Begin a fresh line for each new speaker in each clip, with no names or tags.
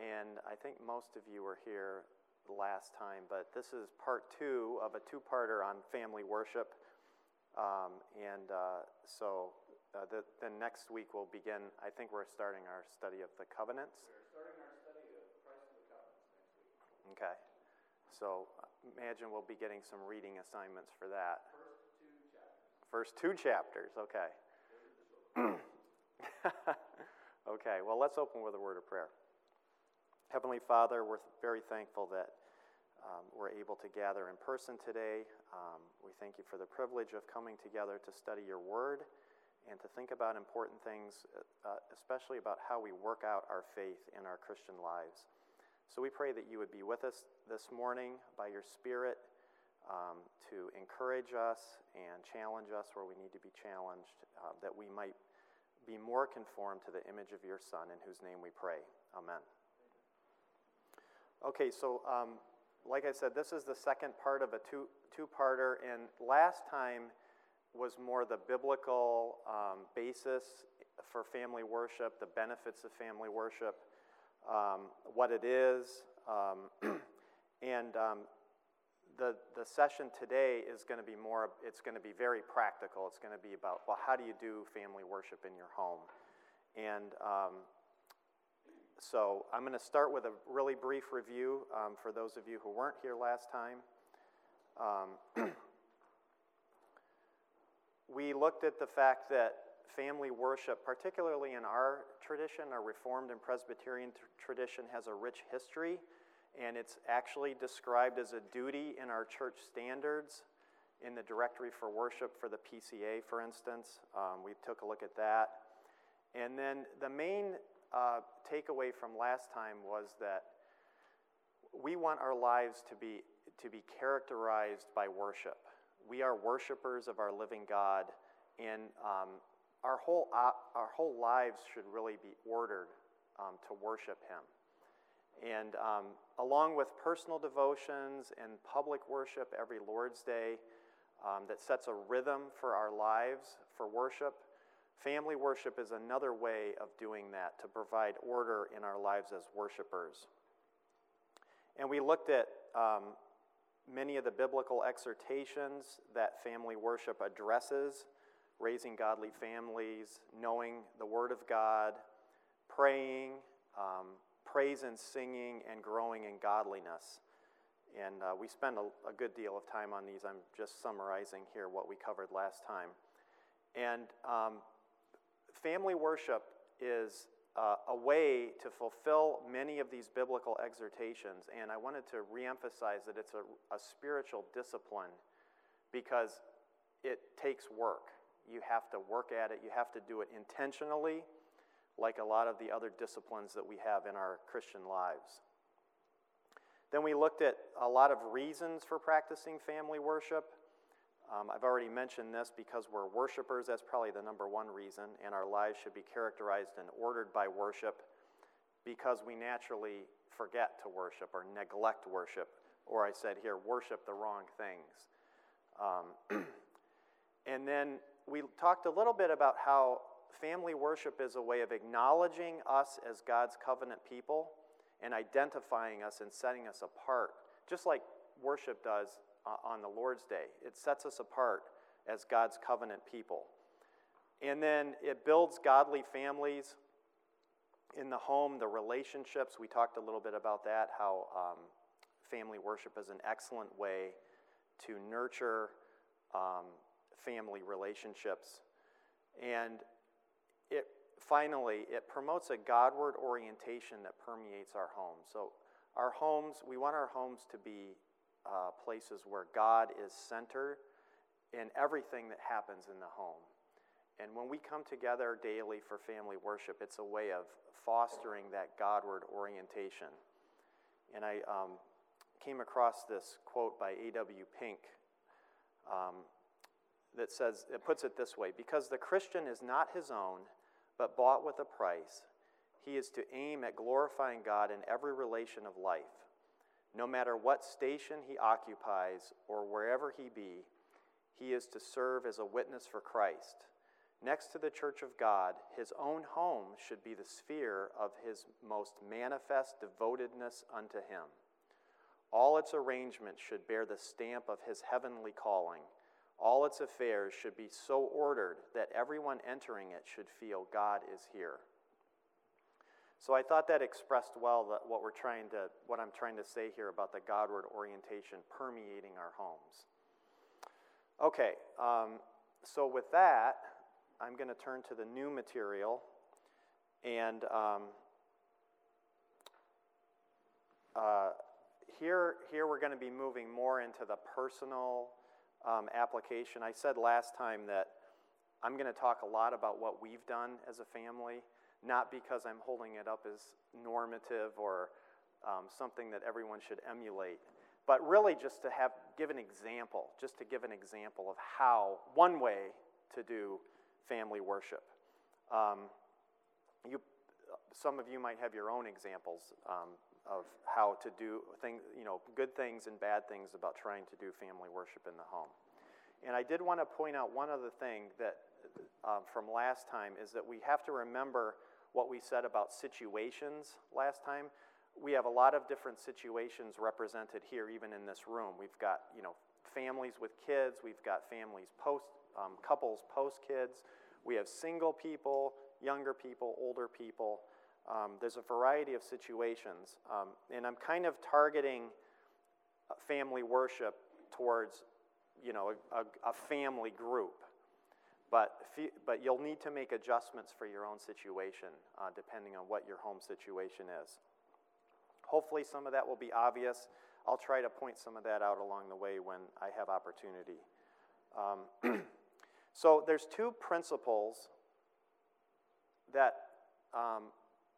and I think most of you were here last time, but this is part two of a two parter on family worship. Um, and uh, so uh, the, then next week we'll begin, I think we're starting our study of the covenants.
We're starting our study of Christ and the covenants next week.
Okay. So imagine we'll be getting some reading assignments for that.
First two chapters.
First two chapters, okay. okay, well, let's open with a word of prayer. Heavenly Father, we're very thankful that um, we're able to gather in person today. Um, we thank you for the privilege of coming together to study your word and to think about important things, uh, especially about how we work out our faith in our Christian lives. So we pray that you would be with us this morning by your Spirit um, to encourage us and challenge us where we need to be challenged, uh, that we might be more conformed to the image of your Son, in whose name we pray. Amen. Okay, so um, like I said, this is the second part of a two two parter, and last time was more the biblical um, basis for family worship, the benefits of family worship, um, what it is, um, and um, the the session today is going to be more. It's going to be very practical. It's going to be about well, how do you do family worship in your home, and um, so I'm going to start with a really brief review um, for those of you who weren't here last time. Um, we looked at the fact that family worship, particularly in our tradition, our Reformed and Presbyterian th- tradition, has a rich history, and it's actually described as a duty in our church standards. In the directory for worship for the PCA, for instance, um, we took a look at that. And then the main uh, takeaway from last time was that we want our lives to be, to be characterized by worship. We are worshipers of our living God, and um, our, whole, uh, our whole lives should really be ordered um, to worship Him. And um, along with personal devotions and public worship every Lord's Day, um, that sets a rhythm for our lives for worship. Family worship is another way of doing that to provide order in our lives as worshipers. And we looked at um, many of the biblical exhortations that family worship addresses raising godly families, knowing the Word of God, praying, um, praise and singing, and growing in godliness. And uh, we spend a, a good deal of time on these. I'm just summarizing here what we covered last time. And um, family worship is uh, a way to fulfill many of these biblical exhortations. And I wanted to reemphasize that it's a, a spiritual discipline because it takes work. You have to work at it, you have to do it intentionally, like a lot of the other disciplines that we have in our Christian lives. Then we looked at a lot of reasons for practicing family worship. Um, I've already mentioned this because we're worshipers. That's probably the number one reason, and our lives should be characterized and ordered by worship because we naturally forget to worship or neglect worship, or I said here, worship the wrong things. Um, and then we talked a little bit about how family worship is a way of acknowledging us as God's covenant people and identifying us and setting us apart, just like worship does on the Lord's Day. It sets us apart as God's covenant people. And then it builds godly families in the home, the relationships. We talked a little bit about that, how um, family worship is an excellent way to nurture um, family relationships. And it finally, it promotes a Godward orientation that permeates our homes. So, our homes, we want our homes to be uh, places where God is center in everything that happens in the home. And when we come together daily for family worship, it's a way of fostering that Godward orientation. And I um, came across this quote by A.W. Pink um, that says, it puts it this way Because the Christian is not his own, but bought with a price, he is to aim at glorifying God in every relation of life. No matter what station he occupies or wherever he be, he is to serve as a witness for Christ. Next to the church of God, his own home should be the sphere of his most manifest devotedness unto him. All its arrangements should bear the stamp of his heavenly calling. All its affairs should be so ordered that everyone entering it should feel God is here. So I thought that expressed well that what we're trying to what I'm trying to say here about the Godward orientation permeating our homes. Okay, um, so with that, I'm going to turn to the new material, and um, uh, here here we're going to be moving more into the personal um, application. I said last time that I'm going to talk a lot about what we've done as a family not because I'm holding it up as normative or um, something that everyone should emulate, but really just to have give an example, just to give an example of how one way to do family worship. Um, you, some of you might have your own examples um, of how to do things, you know, good things and bad things about trying to do family worship in the home. And I did want to point out one other thing that uh, from last time is that we have to remember what we said about situations last time. We have a lot of different situations represented here, even in this room. We've got, you know, families with kids, we've got families post, um, couples post kids, we have single people, younger people, older people. Um, there's a variety of situations. Um, and I'm kind of targeting uh, family worship towards, you know, a, a family group. But, but you'll need to make adjustments for your own situation uh, depending on what your home situation is. Hopefully, some of that will be obvious. I'll try to point some of that out along the way when I have opportunity. Um, so, there's two principles that um,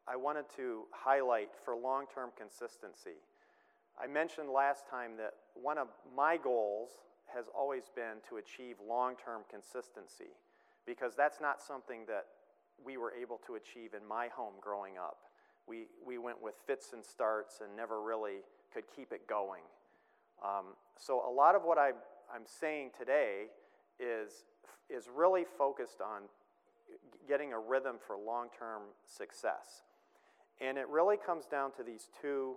I wanted to highlight for long term consistency. I mentioned last time that one of my goals has always been to achieve long term consistency because that's not something that we were able to achieve in my home growing up. We, we went with fits and starts and never really could keep it going. Um, so, a lot of what I, I'm saying today is, is really focused on getting a rhythm for long term success. And it really comes down to these two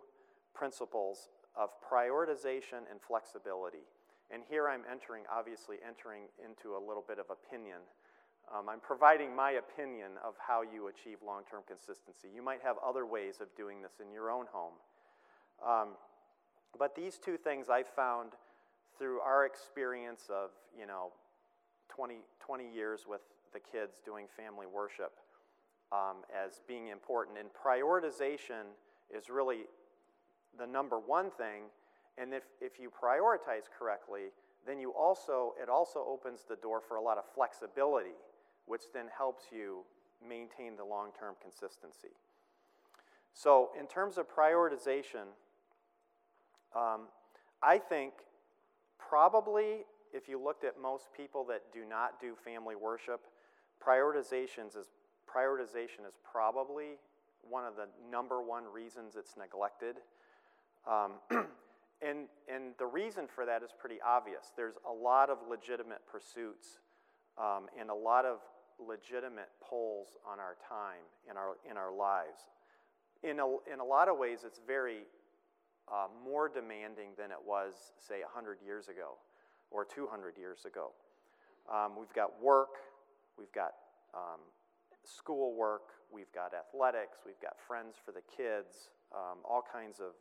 principles of prioritization and flexibility. And here I'm entering, obviously, entering into a little bit of opinion. Um, I'm providing my opinion of how you achieve long term consistency. You might have other ways of doing this in your own home. Um, but these two things I found through our experience of, you know, 20, 20 years with the kids doing family worship um, as being important. And prioritization is really the number one thing and if, if you prioritize correctly, then you also, it also opens the door for a lot of flexibility, which then helps you maintain the long term consistency. So, in terms of prioritization, um, I think probably if you looked at most people that do not do family worship, prioritizations is, prioritization is probably one of the number one reasons it's neglected. Um, And, and the reason for that is pretty obvious. There's a lot of legitimate pursuits um, and a lot of legitimate pulls on our time in our, in our lives. In a, in a lot of ways, it's very uh, more demanding than it was, say, 100 years ago or 200 years ago. Um, we've got work, we've got um, school work, we've got athletics, we've got friends for the kids, um, all kinds of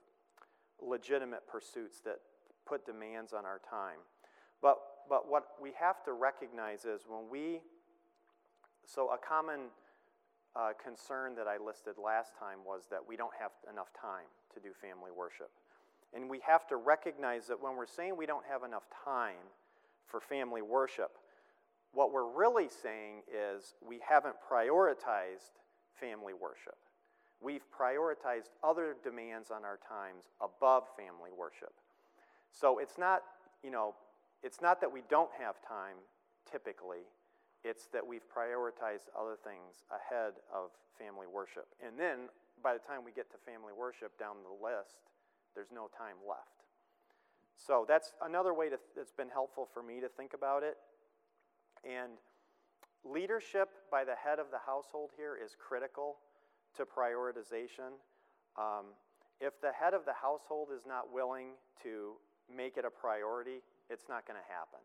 legitimate pursuits that put demands on our time. But, but what we have to recognize is when we, so a common uh, concern that I listed last time was that we don't have enough time to do family worship. And we have to recognize that when we're saying we don't have enough time for family worship, what we're really saying is we haven't prioritized family worship we've prioritized other demands on our times above family worship. So it's not, you know, it's not that we don't have time typically, it's that we've prioritized other things ahead of family worship. And then by the time we get to family worship down the list, there's no time left. So that's another way to, that's been helpful for me to think about it. And leadership by the head of the household here is critical to prioritization. Um, if the head of the household is not willing to make it a priority, it's not going to happen.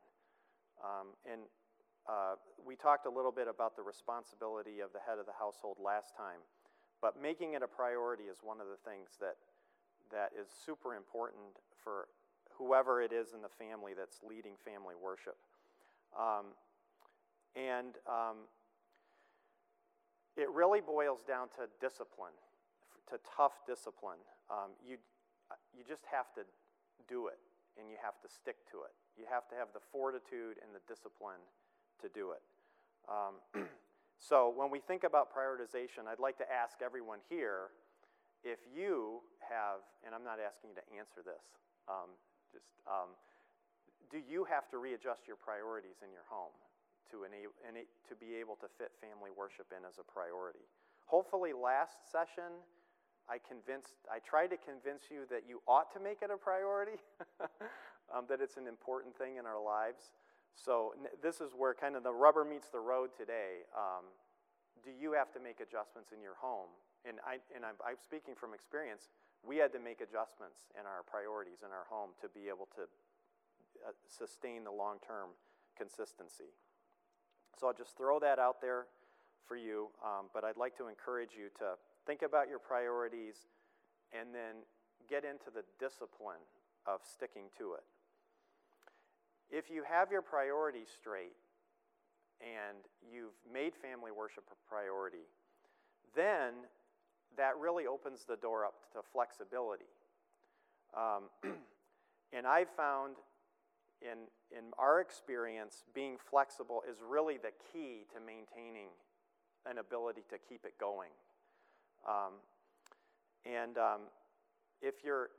Um, and uh, we talked a little bit about the responsibility of the head of the household last time, but making it a priority is one of the things that, that is super important for whoever it is in the family that's leading family worship. Um, and um, it really boils down to discipline, to tough discipline. Um, you, you just have to do it, and you have to stick to it. You have to have the fortitude and the discipline to do it. Um, so, when we think about prioritization, I'd like to ask everyone here if you have, and I'm not asking you to answer this, um, just um, do you have to readjust your priorities in your home to, enable, to be able to fit family worship in as a priority? Hopefully, last session, I convinced, I tried to convince you that you ought to make it a priority, um, that it's an important thing in our lives. So this is where kind of the rubber meets the road today. Um, do you have to make adjustments in your home? And, I, and I'm, I'm speaking from experience. We had to make adjustments in our priorities in our home to be able to uh, sustain the long term consistency. So I'll just throw that out there for you, um, but I'd like to encourage you to Think about your priorities and then get into the discipline of sticking to it. If you have your priorities straight and you've made family worship a priority, then that really opens the door up to flexibility. Um, and I've found in, in our experience, being flexible is really the key to maintaining an ability to keep it going. Um, and um, if you're,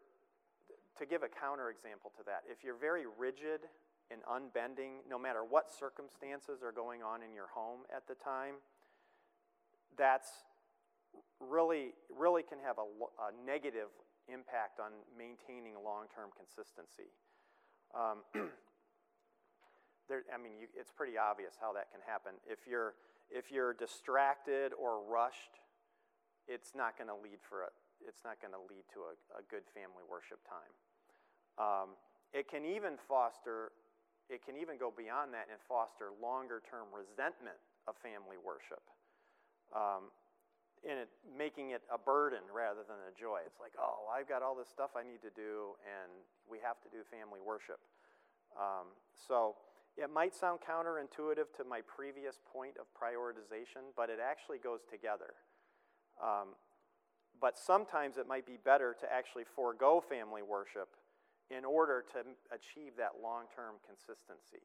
to give a counterexample to that, if you're very rigid and unbending, no matter what circumstances are going on in your home at the time, that's really, really can have a, a negative impact on maintaining long-term consistency. Um, there, I mean, you, it's pretty obvious how that can happen. If you're, if you're distracted or rushed it's not going to lead for a, it's not going to lead to a, a, good family worship time. Um, it can even foster, it can even go beyond that and foster longer term resentment of family worship. Um, in it, making it a burden rather than a joy. It's like, oh, I've got all this stuff I need to do, and we have to do family worship. Um, so it might sound counterintuitive to my previous point of prioritization, but it actually goes together. Um, but sometimes it might be better to actually forego family worship in order to achieve that long term consistency.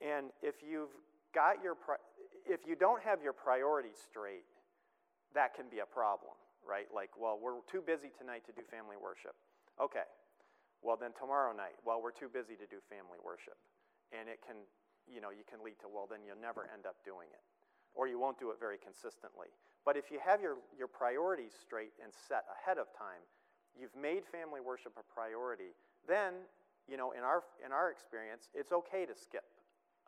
And if you've got your, if you don't have your priorities straight, that can be a problem, right? Like, well, we're too busy tonight to do family worship. Okay, well, then tomorrow night, well, we're too busy to do family worship. And it can, you know, you can lead to, well, then you'll never end up doing it. Or you won't do it very consistently. But if you have your, your priorities straight and set ahead of time, you've made family worship a priority, then, you know, in our, in our experience, it's okay to skip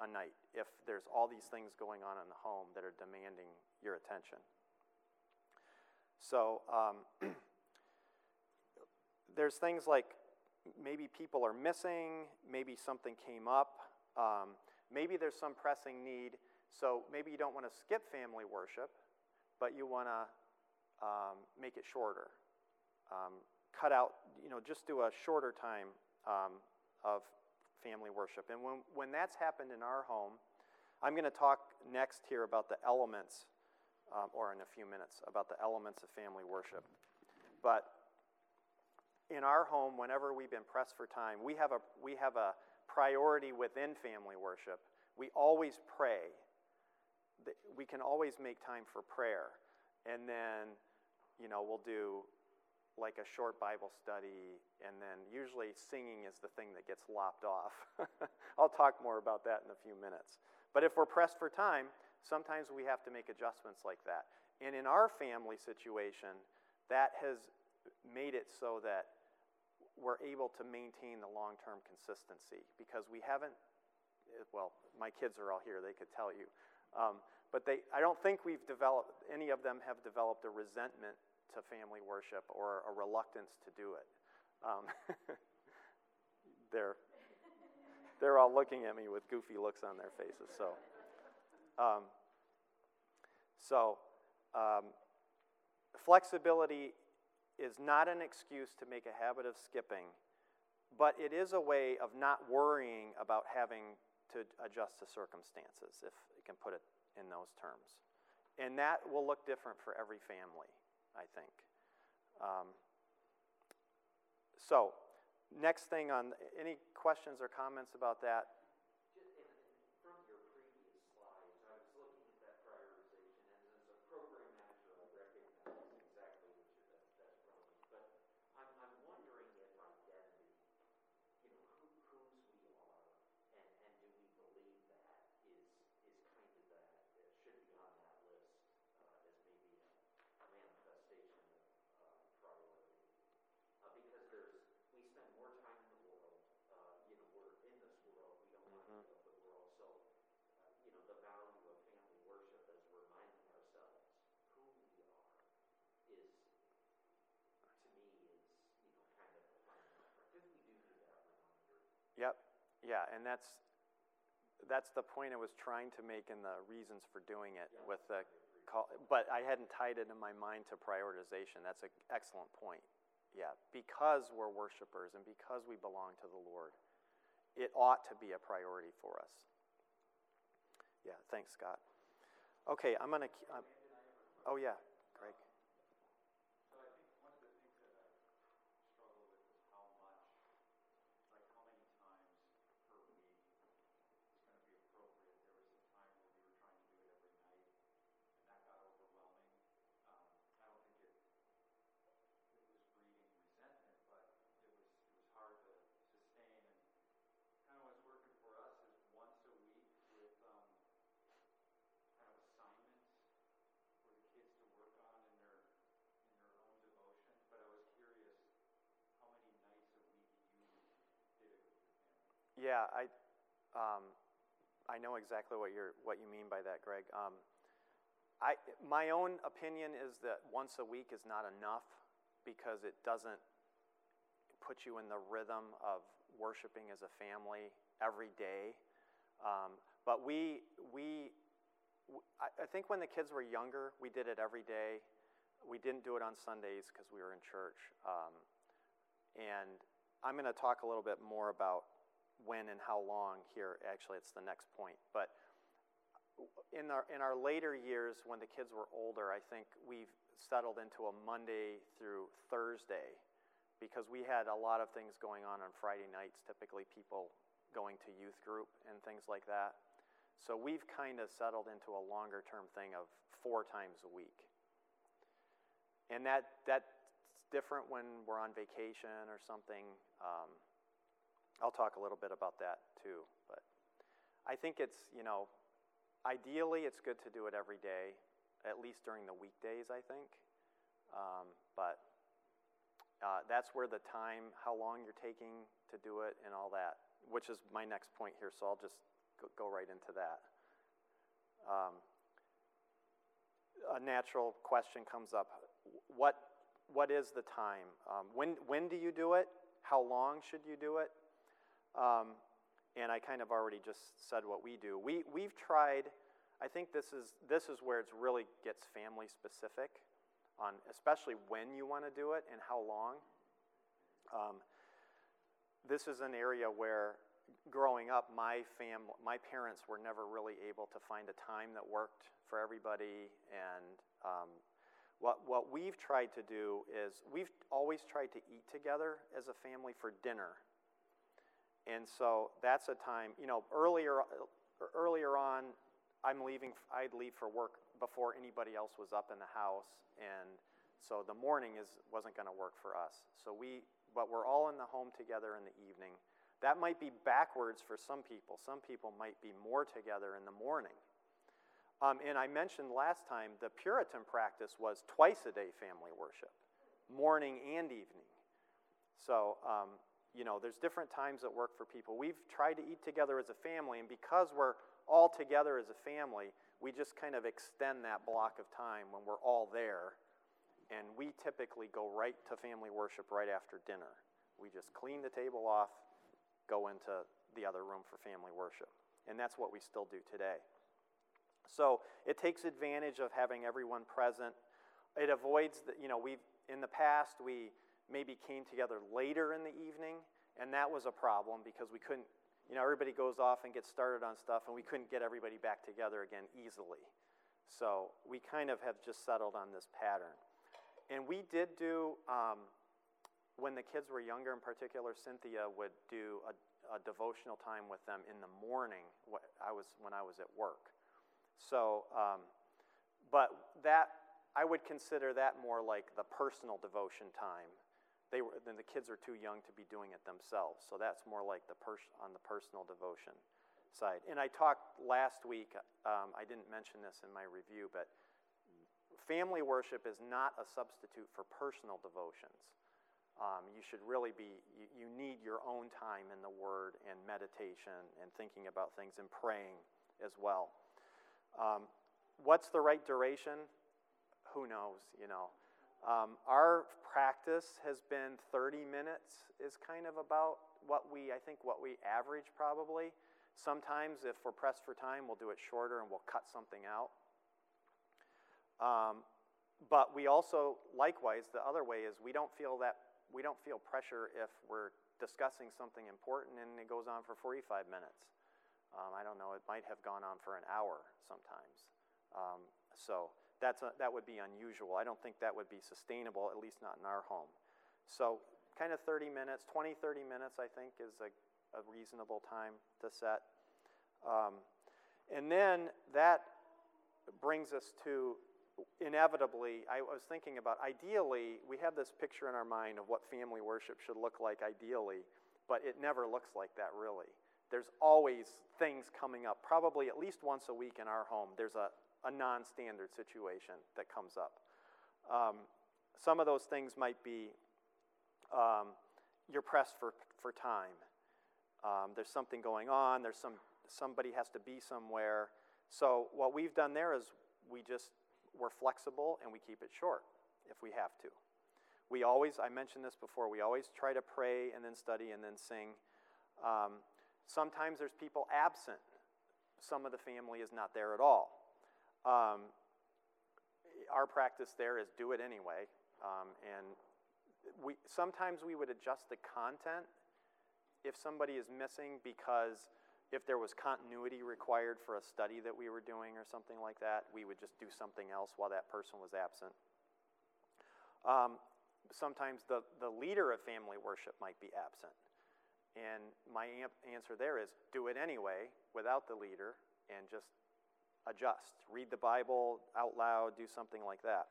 a night if there's all these things going on in the home that are demanding your attention. So, um, there's things like maybe people are missing, maybe something came up, um, maybe there's some pressing need. So maybe you don't want to skip family worship, but you want to um, make it shorter. Um, cut out, you know, just do a shorter time um, of family worship. And when, when that's happened in our home, I'm going to talk next here about the elements, um, or in a few minutes, about the elements of family worship. But in our home, whenever we've been pressed for time, we have a, we have a priority within family worship. We always pray we can always make time for prayer. And then, you know, we'll do like a short Bible study, and then usually singing is the thing that gets lopped off. I'll talk more about that in a few minutes. But if we're pressed for time, sometimes we have to make adjustments like that. And in our family situation, that has made it so that we're able to maintain the long term consistency because we haven't, well, my kids are all here, they could tell you. Um, but they, I don't think we've developed, any of them have developed a resentment to family worship or a reluctance to do it. Um, they're, they're all looking at me with goofy looks on their faces, so. Um, so, um, flexibility is not an excuse to make a habit of skipping, but it is a way of not worrying about having to adjust to circumstances, if you can put it in those terms. And that will look different for every family, I think. Um, so, next thing on any questions or comments about that?
Just in, in, from your previous slides, I was looking at that prioritization, and as a program manager, I recognize exactly what you're, that, that's relevant. But I'm, I'm wondering if identity, you know, who, whose we are, and, and do we believe that is, is kind of that, that should be on that list, uh, as maybe a, a manifestation of, uh, priority? Uh, because there's, we spend more time in the world, uh, you know, we're in this world, we don't have to give up the world, so, uh, you know, the value of family worship is reminding ourselves who we are is, to me, is, you know, kind of the fundamental, because we do need that reminder.
Yep, yeah, and that's, that's the point I was trying to make in the reasons for doing it with the call, but I hadn't tied it in my mind to prioritization. That's an excellent point. Yeah, because we're worshipers and because we belong to the Lord, it ought to be a priority for us. Yeah, thanks, Scott. Okay, I'm gonna. Um, oh yeah, Greg.
So I think one of the things that I struggle with is how much, like how many times per week is gonna be appropriate. There was a time where we were trying to do it every night, and that got overwhelming. Um, I don't think it, it was breeding resentment, but it was, it was hard to sustain. And kind of what's working for us is once a week with, um, kind of assignments for the kids to work on in their, in their own devotion, but I was curious how many nights a week you did it with your family.
Yeah, I, um, I know exactly what you're what you mean by that, Greg. Um, I my own opinion is that once a week is not enough because it doesn't put you in the rhythm of worshiping as a family every day. Um, but we we I think when the kids were younger, we did it every day. We didn't do it on Sundays because we were in church. Um, and I'm going to talk a little bit more about when and how long here. Actually, it's the next point. But in our, in our later years, when the kids were older, I think we've settled into a Monday through Thursday because we had a lot of things going on on Friday nights, typically people going to youth group and things like that. So we've kind of settled into a longer term thing of four times a week. And that, that's different when we're on vacation or something. Um, I'll talk a little bit about that too. But I think it's, you know, ideally it's good to do it every day, at least during the weekdays, I think. Um, but uh, that's where the time, how long you're taking to do it, and all that, which is my next point here, so I'll just go, go right into that. Um, a natural question comes up what, what is the time? Um, when, when do you do it? How long should you do it? Um, and I kind of already just said what we do. We, we've tried, I think this is, this is where it really gets family specific, on especially when you want to do it and how long. Um, this is an area where growing up, my fam, my parents were never really able to find a time that worked for everybody. And um, what, what we've tried to do is we've always tried to eat together as a family for dinner. And so that's a time, you know, earlier, earlier on, I'm leaving, I'd leave for work before anybody else was up in the house. And so the morning is, wasn't going to work for us. So we, but we're all in the home together in the evening. That might be backwards for some people. Some people might be more together in the morning. Um, and I mentioned last time the Puritan practice was twice a day family worship, morning and evening. So um, you know, there's different times that work for people. We've tried to eat together as a family, and because we're all together as a family, we just kind of extend that block of time when we're all there. And we typically go right to family worship right after dinner. We just clean the table off, go into the other room for family worship. And that's what we still do today. So it takes advantage of having everyone present. It avoids the, you know, we've, in the past, we maybe came together later in the evening, and that was a problem because we couldn't, you know, everybody goes off and gets started on stuff, and we couldn't get everybody back together again easily. So we kind of have just settled on this pattern. And we did do, um, when the kids were younger in particular, Cynthia would do a, a devotional time with them in the morning when I was, when I was at work. So, um, but that, I would consider that more like the personal devotion time they were, then the kids are too young to be doing it themselves. So that's more like the pers- on the personal devotion side. And I talked last week, um, I didn't mention this in my review, but family worship is not a substitute for personal devotions. Um, you should really be, you, you, need your own time in the Word and meditation and thinking about things and praying as well. Um, what's the right duration? Who knows, you know. Um, our practice has been 30 minutes is kind of about what we, I think, what we average probably. Sometimes, if we're pressed for time, we'll do it shorter and we'll cut something out. Um, but we also, likewise, the other way is we don't feel that we don't feel pressure if we're discussing something important and it goes on for 45 minutes. Um, I don't know, it might have gone on for an hour sometimes. Um, so that's a, that would be unusual. I don't think that would be sustainable, at least not in our home. So, kind of 30 minutes, 20, 30 minutes, I think, is a, a reasonable time to set. Um, and then that brings us to inevitably, I was thinking about ideally, we have this picture in our mind of what family worship should look like ideally, but it never looks like that really. There's always things coming up, probably at least once a week in our home. There's a, a non standard situation that comes up. Um, some of those things might be um, you're pressed for, for time. Um, there's something going on, there's some, somebody has to be somewhere. So, what we've done there is we just, we're flexible and we keep it short if we have to. We always, I mentioned this before, we always try to pray and then study and then sing. Um, sometimes there's people absent. Some of the family is not there at all. Um, our practice there is do it anyway. Um, and we, sometimes we would adjust the content if somebody is missing because if there was continuity required for a study that we were doing or something like that, we would just do something else while that person was absent. Um, sometimes the, the leader of family worship might be absent. And my answer there is do it anyway without the leader and just adjust. Read the Bible out loud, do something like that.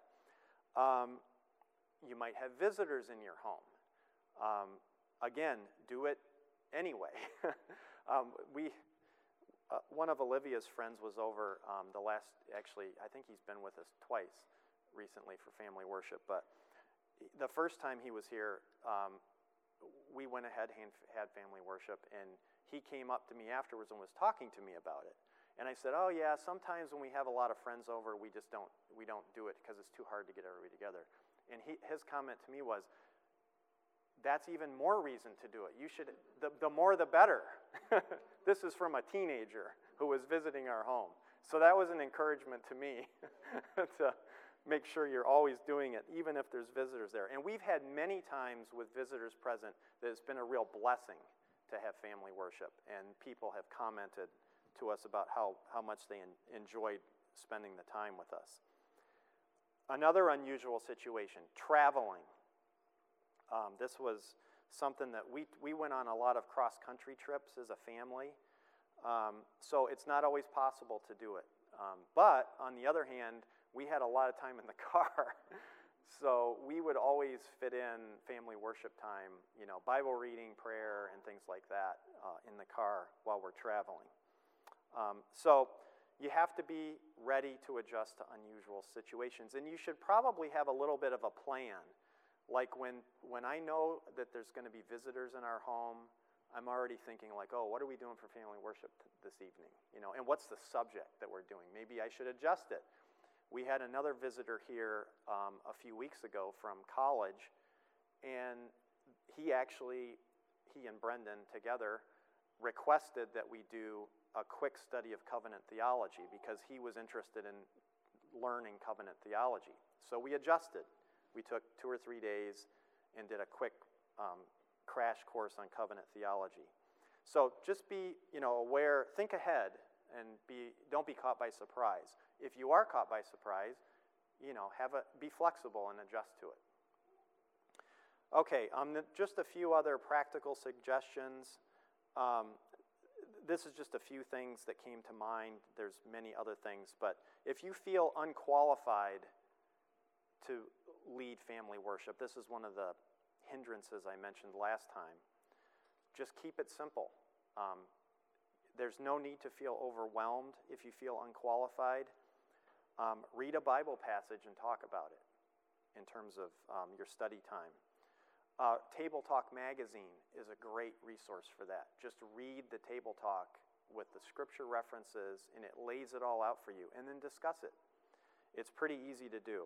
Um, you might have visitors in your home. Um, again, do it anyway. um, we, uh, one of Olivia's friends was over um, the last, actually, I think he's been with us twice recently for family worship, but the first time he was here, um, we went ahead and had family worship, and he came up to me afterwards and was talking to me about it. And I said, "Oh yeah, sometimes when we have a lot of friends over, we just don't we don't do it because it's too hard to get everybody together." And he, his comment to me was, "That's even more reason to do it. You should the the more the better." this is from a teenager who was visiting our home. So that was an encouragement to me to make sure you're always doing it, even if there's visitors there. And we've had many times with visitors present that it's been a real blessing to have family worship, and people have commented to us about how, how much they en- enjoyed spending the time with us. Another unusual situation traveling. Um, this was something that we, we went on a lot of cross country trips as a family. Um, so it's not always possible to do it. Um, but on the other hand, we had a lot of time in the car. so we would always fit in family worship time, you know, Bible reading, prayer, and things like that uh, in the car while we're traveling. Um, so you have to be ready to adjust to unusual situations. And you should probably have a little bit of a plan Like when, when I know that there's going to be visitors in our home, I'm already thinking like, oh, what are we doing for family worship this evening? You know, and what's the subject that we're doing? Maybe I should adjust it. We had another visitor here um, a few weeks ago from college, and he actually, he and Brendan together, requested that we do a quick study of covenant theology because he was interested in learning covenant theology. So we adjusted. We took two or three days and did a quick um, crash course on covenant theology. So just be, you know, aware, think ahead, and be, don't be caught by surprise. If you are caught by surprise, you know, have a, be flexible and adjust to it. Okay, um, just a few other practical suggestions. Um, this is just a few things that came to mind. There's many other things, but if you feel unqualified to lead family worship. This is one of the hindrances I mentioned last time. Just keep it simple. Um, there's no need to feel overwhelmed if you feel unqualified. Um, read a Bible passage and talk about it in terms of um, your study time. Uh, Table Talk Magazine is a great resource for that. Just read the Table Talk with the scripture references, and it lays it all out for you, and then discuss it. It's pretty easy to do.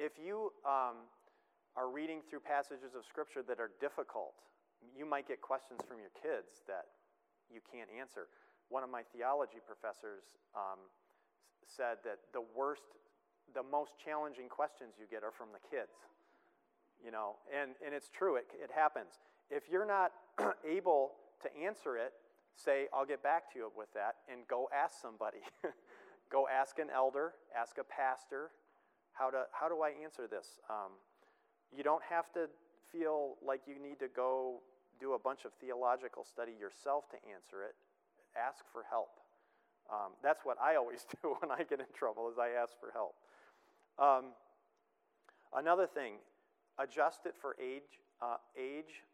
If you um, are reading through passages of Scripture that are difficult, you might get questions from your kids that you can't answer. One of my theology professors um, said that the worst, the most challenging questions you get are from the kids. You know, and, and it's true, it, it happens. If you're not able to answer it, say, I'll get back to you with that, and go ask somebody. go ask an elder, ask a pastor, how, to, how do I answer this? Um, you don't have to feel like you need to go do a bunch of theological study yourself to answer it. Ask for help. Um, that's what I always do when I get in trouble is I ask for help. Um, another thing, adjust it for age. Uh, age.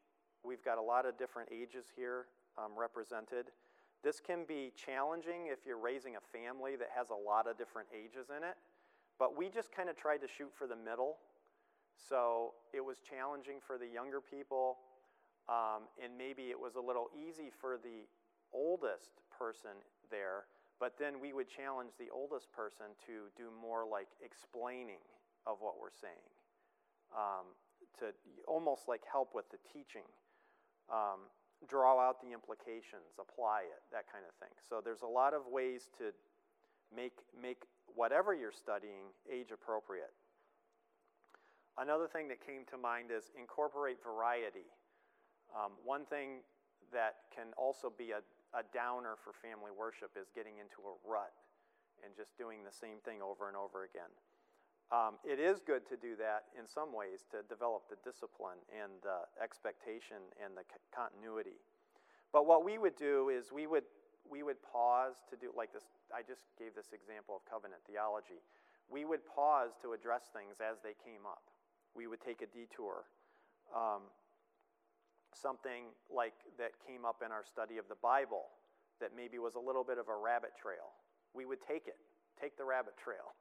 We've got a lot of different ages here um, represented. This can be challenging if you're raising a family that has a lot of different ages in it. But we just kind of tried to shoot for the middle. So it was challenging for the younger people, um, and maybe it was a little easy for the oldest person there. But then we would challenge the oldest person to do more like explaining of what we're saying, um, to almost like help with the teaching. Um, draw out the implications, apply it, that kind of thing. So there's a lot of ways to make, make whatever you're studying age appropriate. Another thing that came to mind is incorporate variety. Um, one thing that can also be a, a downer for family worship is getting into a rut and just doing the same thing over and over again. Um, it is good to do that in some ways to develop the discipline and the expectation and the c- continuity. But what we would do is we would we would pause to do like this. I just gave this example of covenant theology. We would pause to address things as they came up. We would take a detour. Um, something like that came up in our study of the Bible that maybe was a little bit of a rabbit trail. We would take it, take the rabbit trail.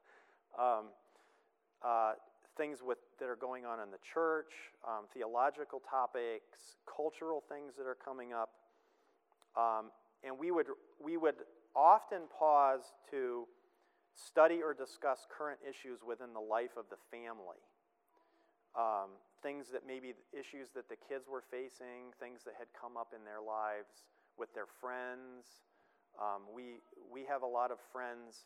Um, uh, things with, that are going on in the church, um, theological topics, cultural things that are coming up. Um, and we would, we would often pause to study or discuss current issues within the life of the family. Um, things that maybe issues that the kids were facing, things that had come up in their lives with their friends. Um, we, we have a lot of friends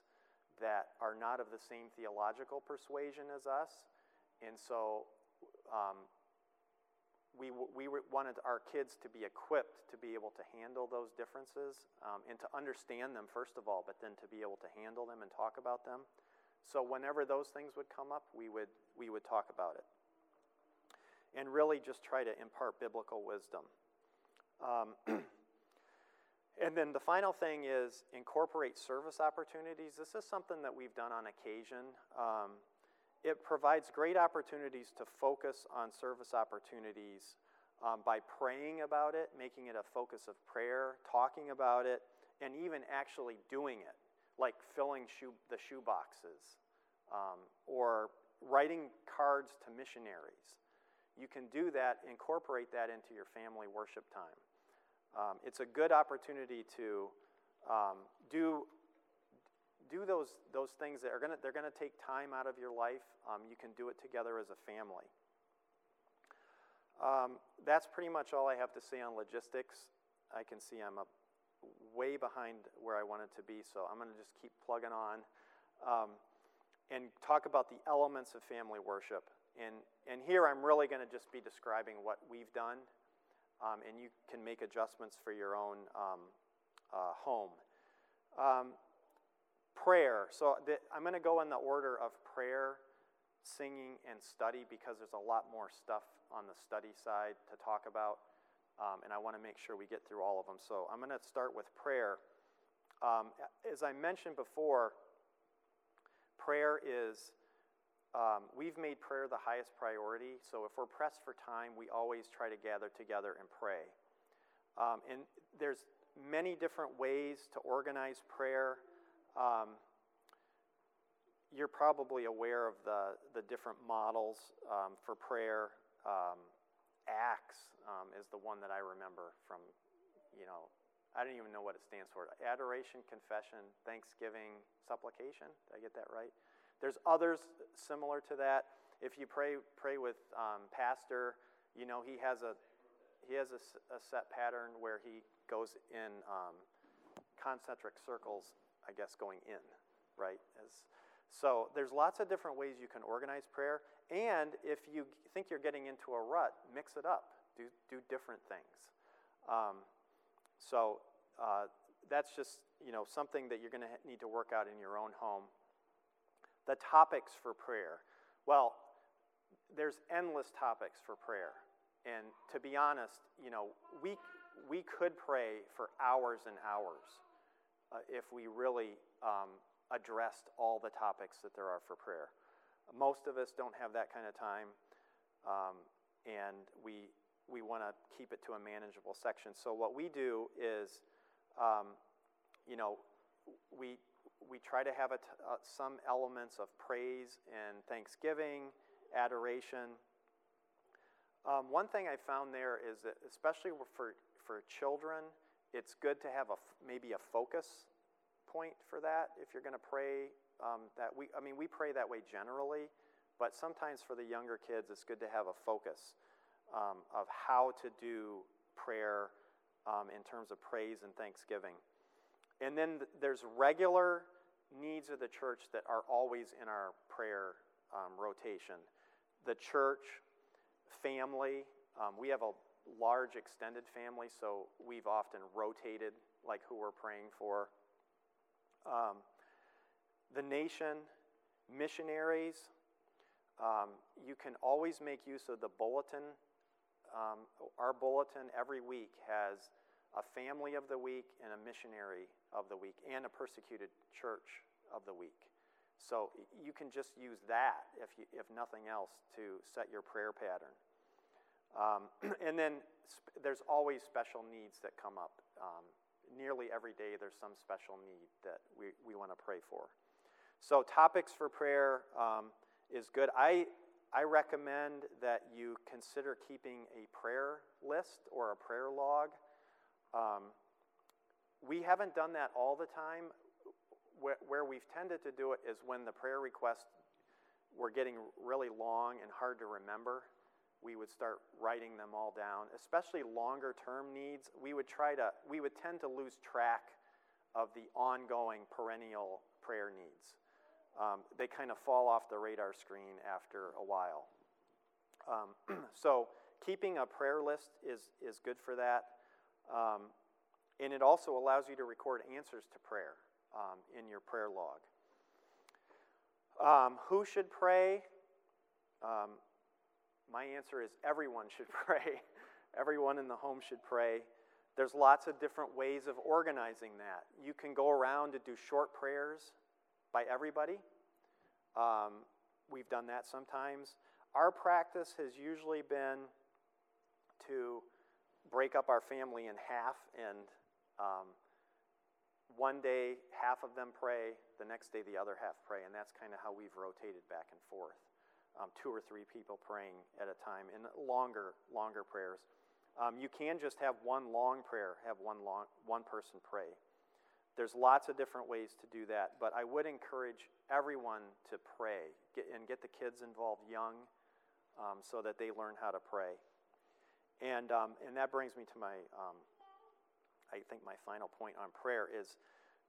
that are not of the same theological persuasion as us, and so um, we, we wanted our kids to be equipped to be able to handle those differences um, and to understand them, first of all, but then to be able to handle them and talk about them. So whenever those things would come up, we would, we would talk about it. And really just try to impart biblical wisdom. Um, and then the final thing is incorporate service opportunities. This is something that we've done on occasion. Um, it provides great opportunities to focus on service opportunities um, by praying about it, making it a focus of prayer, talking about it, and even actually doing it, like filling shoe, the shoe boxes um, or writing cards to missionaries. you can do that, incorporate that into your family worship time. Um, it's a good opportunity to um, do do those those things that are gonna they're gonna take time out of your life. Um, you can do it together as a family. Um, that's pretty much all I have to say on logistics. I can see I'm a, way behind where I wanted to be, so I'm to just keep plugging on um, and talk about the elements of family worship. And, and here I'm really to just be describing what we've done, um, and you can make adjustments for your own um, uh, home. Um, prayer. So I'm going to go in the order of prayer, singing, and study because there's a lot more stuff on the study side to talk about, um, and I want to make sure we get through all of them. So I'm going to start with prayer. Um, as I mentioned before, prayer is, um, we've made prayer the highest priority. So if we're pressed for time, we always try to gather together and pray. Um, and there's many different ways to organize prayer. Um, you're probably aware of the, the different models um, for prayer. Um, ACTS um, is the one that I remember from, you know, I don't even know what it stands for. Adoration, confession, thanksgiving, supplication. Did I get that right? There's others similar to that. If you pray pray with um, pastor, you know he has a he has a, a set pattern where he goes in um, concentric circles. I guess going in, right? As so there's lots of different ways you can organize prayer. And if you think you're getting into a rut, mix it up. Do, do different things. Um, so uh, that's just you know something that you're going to need to work out in your own home. The topics for prayer. Well, there's endless topics for prayer. And to be honest, you know, we, we could pray for hours and hours uh, if we really um, addressed all the topics that there are for prayer. Most of us don't have that kind of time, um, and we, we want to keep it to a manageable section. So, what we do is, um, you know, we, we try to have uh, some elements of praise and thanksgiving, adoration. Um, one thing I found there is that, especially for, for children, it's good to have a, maybe a focus point for that if you're going to pray um, that we i mean we pray that way generally but sometimes for the younger kids it's good to have a focus um, of how to do prayer um, in terms of praise and thanksgiving and then th- there's regular needs of the church that are always in our prayer um, rotation the church family um, we have a large extended family so we've often rotated like who we're praying for um, the nation, missionaries. Um, you can always make use of the bulletin. Um, our bulletin every week has a family of the week and a missionary of the week and a persecuted church of the week. So you can just use that, if, you, if nothing else, to set your prayer pattern. Um, and then sp- there's always special needs that come up. Um, nearly every day there's some special need that we, we want to pray for. So, topics for prayer um, is good. I, I recommend that you consider keeping a prayer list or a prayer log. Um, we haven't done that all the time. Where, where we've tended to do it is when the prayer requests were getting really long and hard to remember we would start writing them all down, especially longer term needs. We would try to, we would tend to lose track of the ongoing perennial prayer needs. Um, they kind of fall off the radar screen after a while. Um, so, keeping a prayer list is, is good for that. Um, and it also allows you to record answers to prayer um, in your prayer log. Um, who should pray? Um, my answer is everyone should pray. everyone in the home should pray. There's lots of different ways of organizing that. You can go around to do short prayers by everybody. Um, we've done that sometimes. Our practice has usually been to break up our family in half, and um, one day half of them pray, the next day the other half pray, and that's kind of how we've rotated back and forth. um, two or three people praying at a time in longer, longer prayers. Um, you can just have one long prayer, have one, long, one person pray. There's lots of different ways to do that, but I would encourage everyone to pray get, and get the kids involved young um, so that they learn how to pray. And, um, and that brings me to my, um, I think my final point on prayer is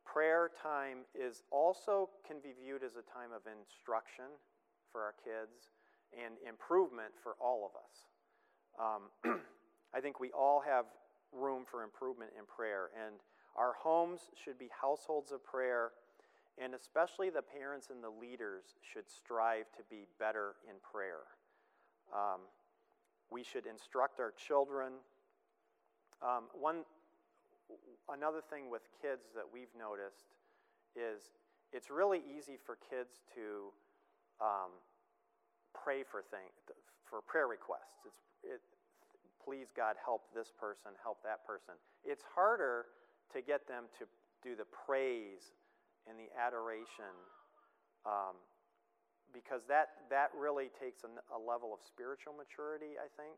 prayer time is also can be viewed as a time of instruction for our kids and improvement for all of us. Um, I think we all have room for improvement in prayer, and our homes should be households of prayer, and especially the parents and the leaders should strive to be better in prayer. Um, we should instruct our children. Um, one, another thing with kids that we've noticed is it's really easy for kids to um, pray for things, for prayer requests. It's, it, please God, help this person, help that person. It's harder to get them to do the praise and the adoration um, because that, that really takes a, level of spiritual maturity, I think,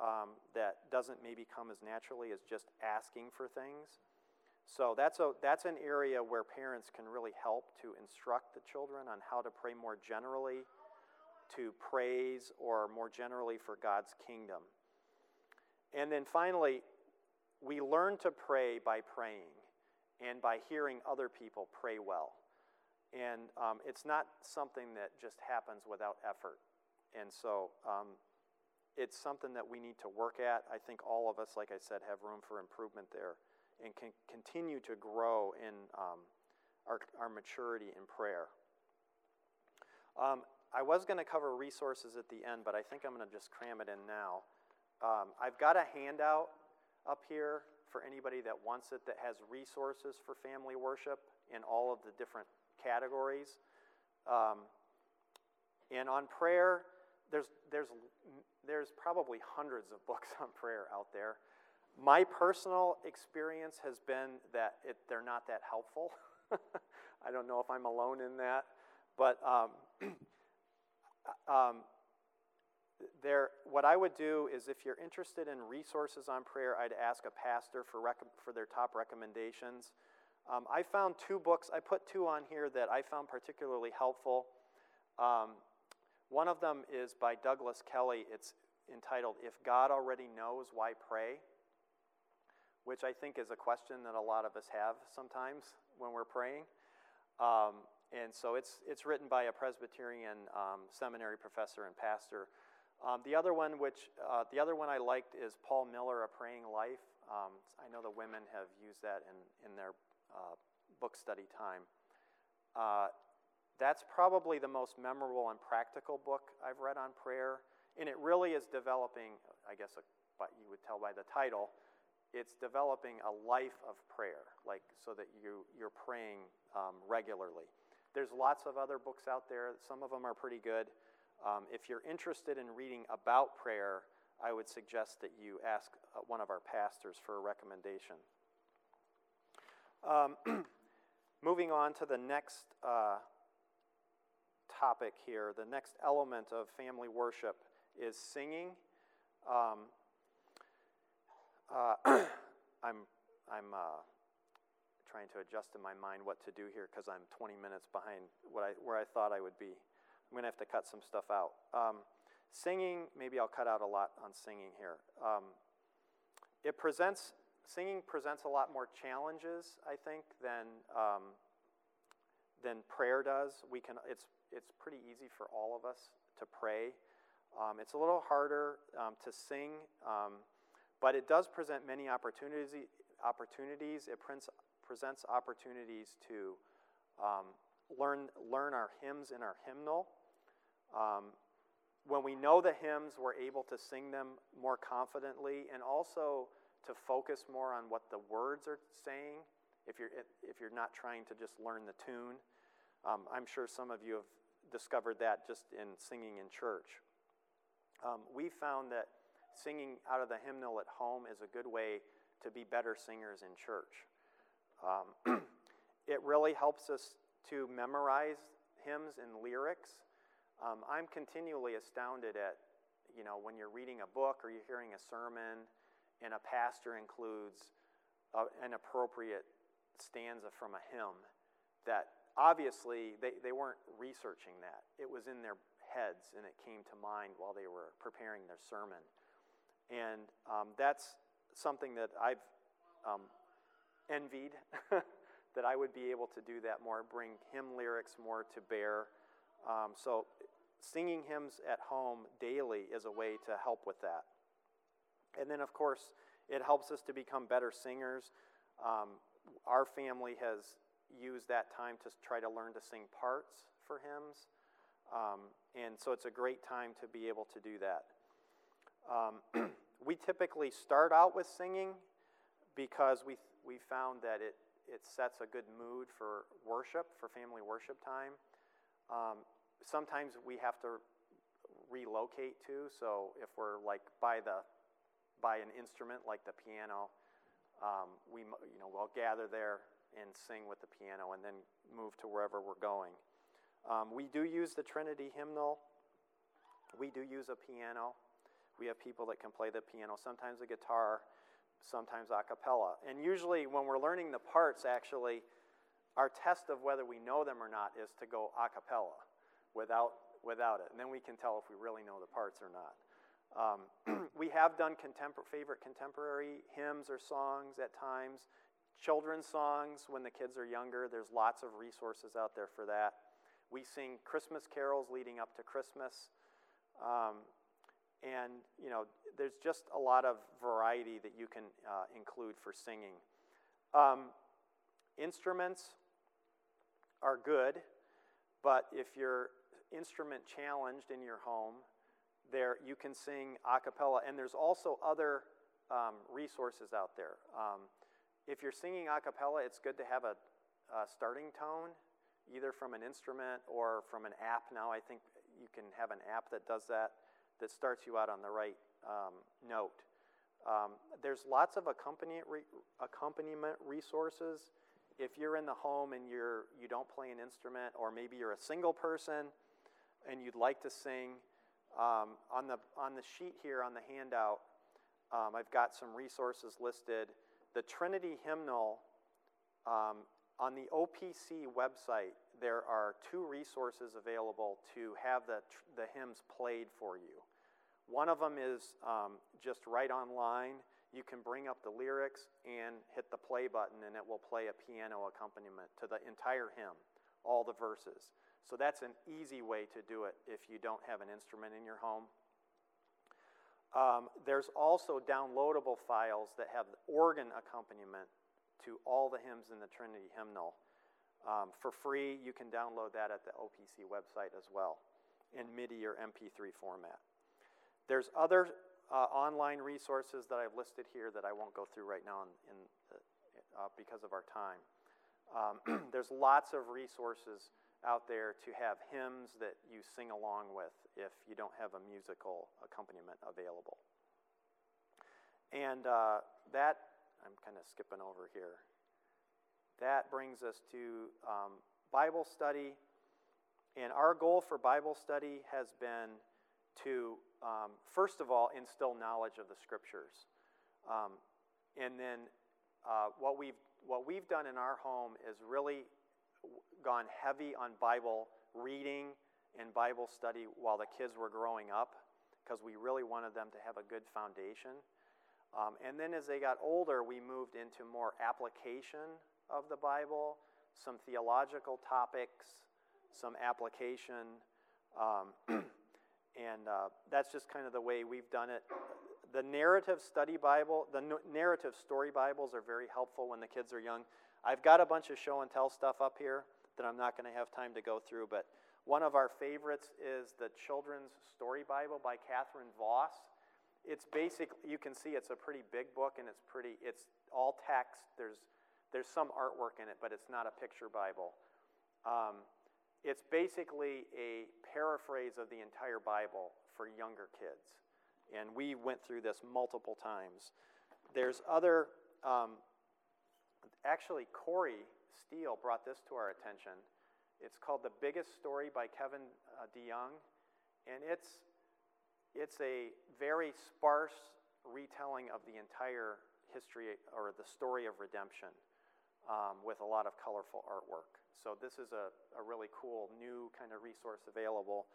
um, that doesn't maybe come as naturally as just asking for things. So that's, a, that's an area where parents can really help to instruct the children on how to pray more generally, to praise, or more generally for God's kingdom. And then finally, we learn to pray by praying and by hearing other people pray well. And um, it's not something that just happens without effort. And so um, it's something that we need to work at. I think all of us, like I said, have room for improvement there and can continue to grow in um, our, our maturity in prayer. Um, I was going to cover resources at the end, but I think I'm going to just cram it in now. Um, I've got a handout up here for anybody that wants it that has resources for family worship in all of the different categories. Um, and on prayer, there's, there's, there's probably hundreds of books on prayer out there. My personal experience has been that it, they're not that helpful. I don't know if I'm alone in that. But um, um, there, what I would do is if you're interested in resources on prayer, I'd ask a pastor for, rec- for their top recommendations. Um, I found two books, I put two on here that I found particularly helpful. Um, one of them is by Douglas Kelly. It's entitled, If God Already Knows, Why Pray? Which I think is a question that a lot of us have sometimes when we're praying. Um, and so it's, it's written by a Presbyterian um, seminary professor and pastor. Um, the other one, which uh, the other one I liked, is Paul Miller, A Praying Life. Um, I know the women have used that in in their uh, book study time. Uh, that's probably the most memorable and practical book I've read on prayer, and it really is developing. I guess, but you would tell by the title, it's developing a life of prayer, like so that you you're praying um, regularly. There's lots of other books out there. Some of them are pretty good. Um, if you're interested in reading about prayer, I would suggest that you ask uh, one of our pastors for a recommendation. Um, moving on to the next uh, topic here, the next element of family worship is singing. Um, uh, I'm, I'm uh, trying to adjust in my mind what to do here because I'm 20 minutes behind what I, where I thought I would be. I'm going to have to cut some stuff out. Um, singing, maybe I'll cut out a lot on singing here. Um, it presents, singing presents a lot more challenges, I think, than, um, than prayer does. We can, it's, it's pretty easy for all of us to pray. Um, it's a little harder um, to sing, um, but it does present many opportunities. Opportunities. It prints, presents opportunities to um, learn, learn our hymns in our hymnal. Um, when we know the hymns, we're able to sing them more confidently and also to focus more on what the words are saying if you're, if you're not trying to just learn the tune. Um, I'm sure some of you have discovered that just in singing in church. Um, we found that singing out of the hymnal at home is a good way to be better singers in church. Um, it really helps us to memorize hymns and lyrics. Um, I'm continually astounded at, you know, when you're reading a book or you're hearing a sermon and a pastor includes a, an appropriate stanza from a hymn, that obviously they, they weren't researching that. It was in their heads and it came to mind while they were preparing their sermon. And um, that's something that I've um, envied that I would be able to do that more, bring hymn lyrics more to bear. Um, so, singing hymns at home daily is a way to help with that. And then, of course, it helps us to become better singers. Um, our family has used that time to try to learn to sing parts for hymns. Um, and so it's a great time to be able to do that. Um, we typically start out with singing because we, we found that it, it sets a good mood for worship, for family worship time. Um, sometimes we have to relocate too, so if we're like by the by an instrument like the piano, um, we you know we'll gather there and sing with the piano, and then move to wherever we're going. Um, we do use the Trinity hymnal. We do use a piano. We have people that can play the piano, sometimes a guitar sometimes a cappella. And usually, when we're learning the parts, actually, our test of whether we know them or not is to go a cappella without, without it. And then we can tell if we really know the parts or not. Um, we have done contempor- favorite contemporary hymns or songs at times, children's songs when the kids are younger. There's lots of resources out there for that. We sing Christmas carols leading up to Christmas. Um, and, you know, there's just a lot of variety that you can uh, include for singing. Um, instruments are good, but if you're instrument challenged in your home, there you can sing a cappella, and there's also other um, resources out there. Um, if you're singing a cappella, it's good to have a, a, starting tone, either from an instrument or from an app. Now, I think you can have an app that does that that starts you out on the right um, note. Um, there's lots of accompaniment, re- accompaniment resources. If you're in the home and you're, you don't play an instrument, or maybe you're a single person and you'd like to sing, um, on, the, on the sheet here on the handout, um, I've got some resources listed. The Trinity Hymnal um, on the OPC website, there are two resources available to have the, the hymns played for you. One of them is um, just right online. You can bring up the lyrics and hit the play button, and it will play a piano accompaniment to the entire hymn, all the verses. So that's an easy way to do it if you don't have an instrument in your home. Um, there's also downloadable files that have organ accompaniment to all the hymns in the Trinity hymnal. Um, for free, you can download that at the OPC website as well in MIDI or MP3 format. There's other uh, online resources that I've listed here that I won't go through right now in, in uh, because of our time. Um, there's lots of resources out there to have hymns that you sing along with if you don't have a musical accompaniment available. And uh, that I'm kind of skipping over here. That brings us to um, Bible study. And our goal for Bible study has been to, um, first of all, instill knowledge of the scriptures. Um, and then uh, what, we've, what we've done in our home is really gone heavy on Bible reading and Bible study while the kids were growing up because we really wanted them to have a good foundation. Um, and then as they got older, we moved into more application of the Bible, some theological topics, some application. Um, and uh, that's just kind of the way we've done it. The narrative study Bible, the no- narrative story Bibles are very helpful when the kids are young. I've got a bunch of show and tell stuff up here that I'm not going to have time to go through, but one of our favorites is the Children's Story Bible by Catherine Vos. It's basically, you can see it's a pretty big book and it's pretty it's all text. There's there's some artwork in it but it's not a picture bible. Um, it's basically a paraphrase of the entire bible for younger kids. And we went through this multiple times. There's other um, actually corey steele brought this to our attention it's called the biggest story by kevin uh, DeYoung, and it's it's a very sparse retelling of the entire history or the story of redemption um, with a lot of colorful artwork. So, this is a, a really cool new kind of resource available.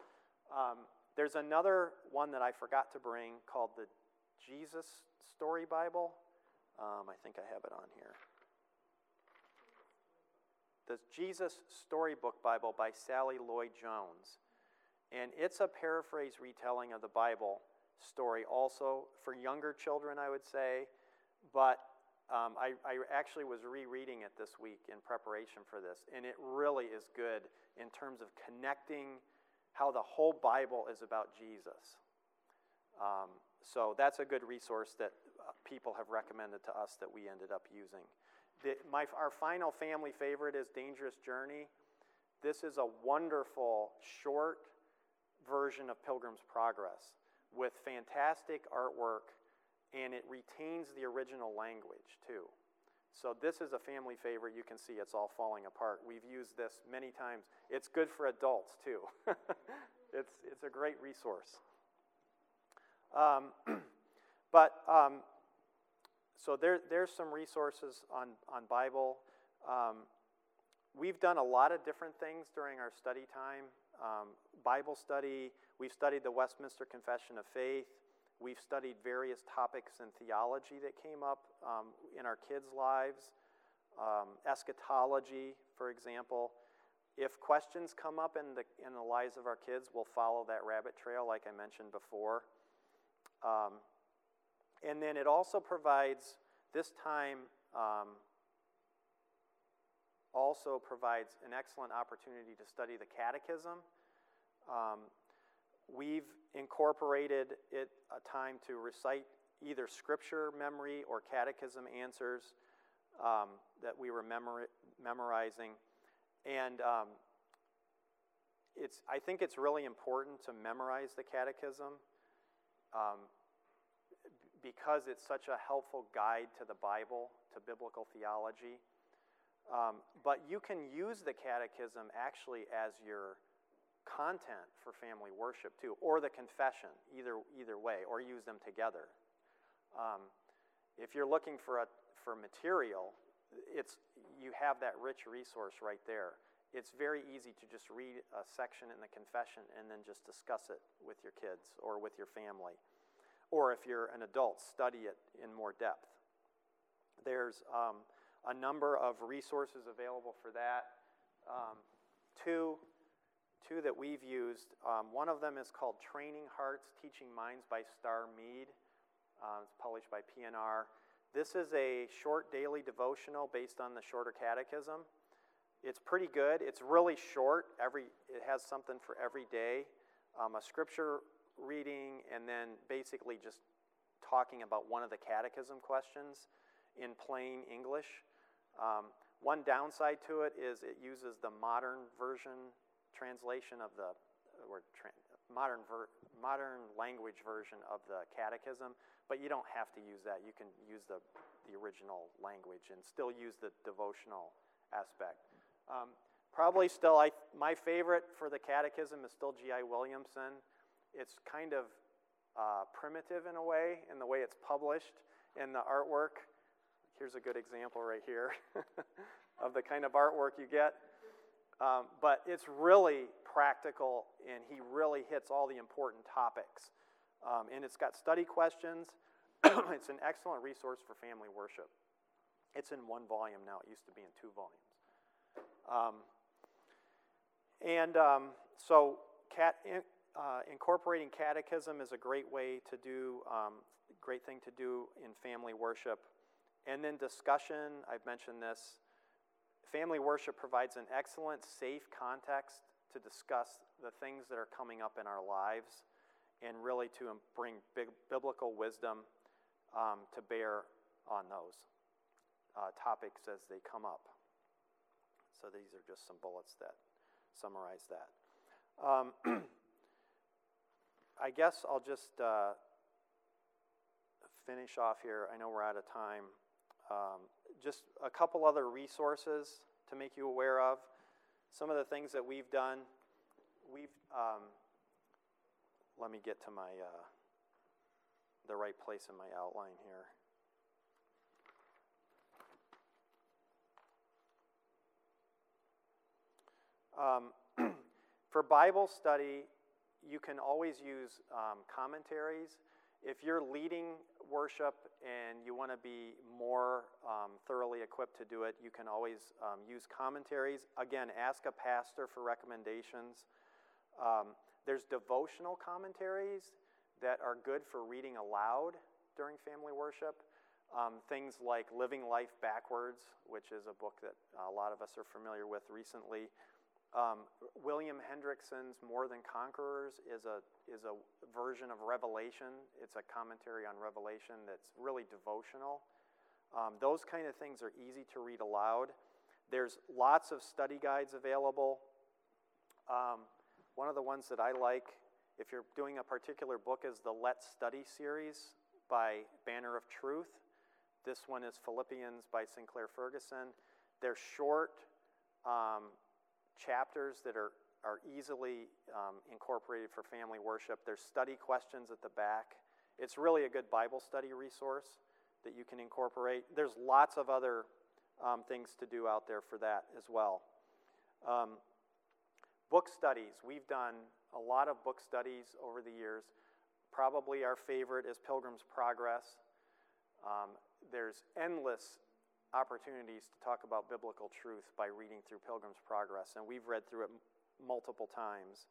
Um, there's another one that I forgot to bring called the Jesus Story Bible. Um, I think I have it on here. The Jesus Storybook Bible by Sally Lloyd Jones. And it's a paraphrase retelling of the Bible story, also for younger children, I would say. But um, I, I, actually was rereading it this week in preparation for this, and it really is good in terms of connecting how the whole Bible is about Jesus. Um, so that's a good resource that uh, people have recommended to us that we ended up using. The, my, our final family favorite is Dangerous Journey. This is a wonderful, short version of Pilgrim's Progress with fantastic artwork, and it retains the original language too. So, this is a family favorite. You can see it's all falling apart. We've used this many times. It's good for adults too. it's, it's a great resource. Um, but um, so there, there's some resources on, on Bible. Um, we've done a lot of different things during our study time. Um, Bible study, we've studied the Westminster Confession of Faith. We've studied various topics in theology that came up um, in our kids' lives, um, eschatology, for example. If questions come up in the, in the lives of our kids, we'll follow that rabbit trail, like I mentioned before. And then it also provides, this time, um, also provides an excellent opportunity to study the catechism. Um, we've incorporated it a time to recite either scripture memory or catechism answers um, that we were memori- memorizing. And um, it's, I think it's really important to memorize the catechism um, because it's such a helpful guide to the Bible, to biblical theology. Um, but you can use the catechism actually as your content for family worship too, or the confession, either, either way, or use them together. Um, if you're looking for, a, for material, it's, you have that rich resource right there. It's very easy to just read a section in the confession and then just discuss it with your kids or with your family. Or if you're an adult, study it in more depth. There's um, a number of resources available for that. Um, two, two that we've used. Um, one of them is called Training Hearts, Teaching Minds by Starr Meade. Uh, it's published by P&R. This is a short daily devotional based on the Shorter Catechism. It's pretty good. It's really short. Every it has something for every day. Um, a scripture reading, and then basically just talking about one of the catechism questions in plain English. Um, one downside to it is it uses the modern version translation of the or tra- modern ver- modern language version of the catechism, but you don't have to use that. You can use the the original language and still use the devotional aspect. Um, probably still, I my favorite for the catechism is still G.I. Williamson. It's kind of uh, primitive in a way in the way it's published in the artwork. Here's a good example right here of the kind of artwork you get. Um, but it's really practical, and he really hits all the important topics. Um, and it's got study questions. it's an excellent resource for family worship. It's in one volume now, it used to be in two volumes. Um, and um, so, cat, uh, incorporating catechism is a great way to do, um, great thing to do in family worship. And then discussion, I've mentioned this. Family worship provides an excellent, safe context to discuss the things that are coming up in our lives and really to bring big, biblical wisdom um, to bear on those uh, topics as they come up. So these are just some bullets that summarize that. Um, I guess I'll just uh, finish off here. I know we're out of time. Um, just a couple other resources to make you aware of. Some of the things that we've done. we've, um, let me get to my, uh, the right place in my outline here. Um, for Bible study, you can always use um, commentaries. If you're leading worship and you want to be more um, thoroughly equipped to do it, you can always um, use commentaries. Again, ask a pastor for recommendations. Um, there's devotional commentaries that are good for reading aloud during family worship. Um, things like Living Life Backwards, which is a book that a lot of us are familiar with recently. Um, William Hendriksen's More Than Conquerors is a, is a version of Revelation. It's a commentary on Revelation that's really devotional. Um, those kind of things are easy to read aloud. There's lots of study guides available. Um, one of the ones that I like, if you're doing a particular book, is the Let's Study series by Banner of Truth. This one is Philippians by Sinclair Ferguson. They're short, um, chapters that are, are easily um, incorporated for family worship. There's study questions at the back. It's really a good Bible study resource that you can incorporate. There's lots of other um, things to do out there for that as well. Um, book studies. We've done a lot of book studies over the years. Probably our favorite is Pilgrim's Progress. Um, there's endless opportunities to talk about biblical truth by reading through Pilgrim's Progress, and we've read through it multiple times.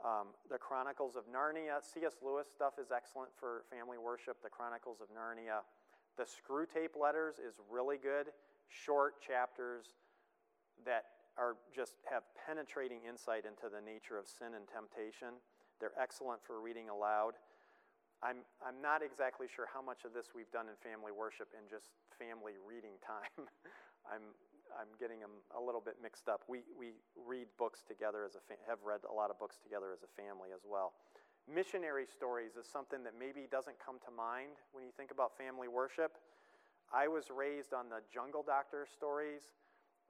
Um, the Chronicles of Narnia, C.S. Lewis stuff is excellent for family worship. The Chronicles of Narnia. The Screwtape Letters is really good, short chapters that are just have penetrating insight into the nature of sin and temptation. They're excellent for reading aloud. I'm, I'm not exactly sure how much of this we've done in family worship in just family reading time. I'm, I'm getting them a little bit mixed up. We, we read books together as a fa- have read a lot of books together as a family as well. Missionary stories is something that maybe doesn't come to mind when you think about family worship. I was raised on the Jungle Doctor stories,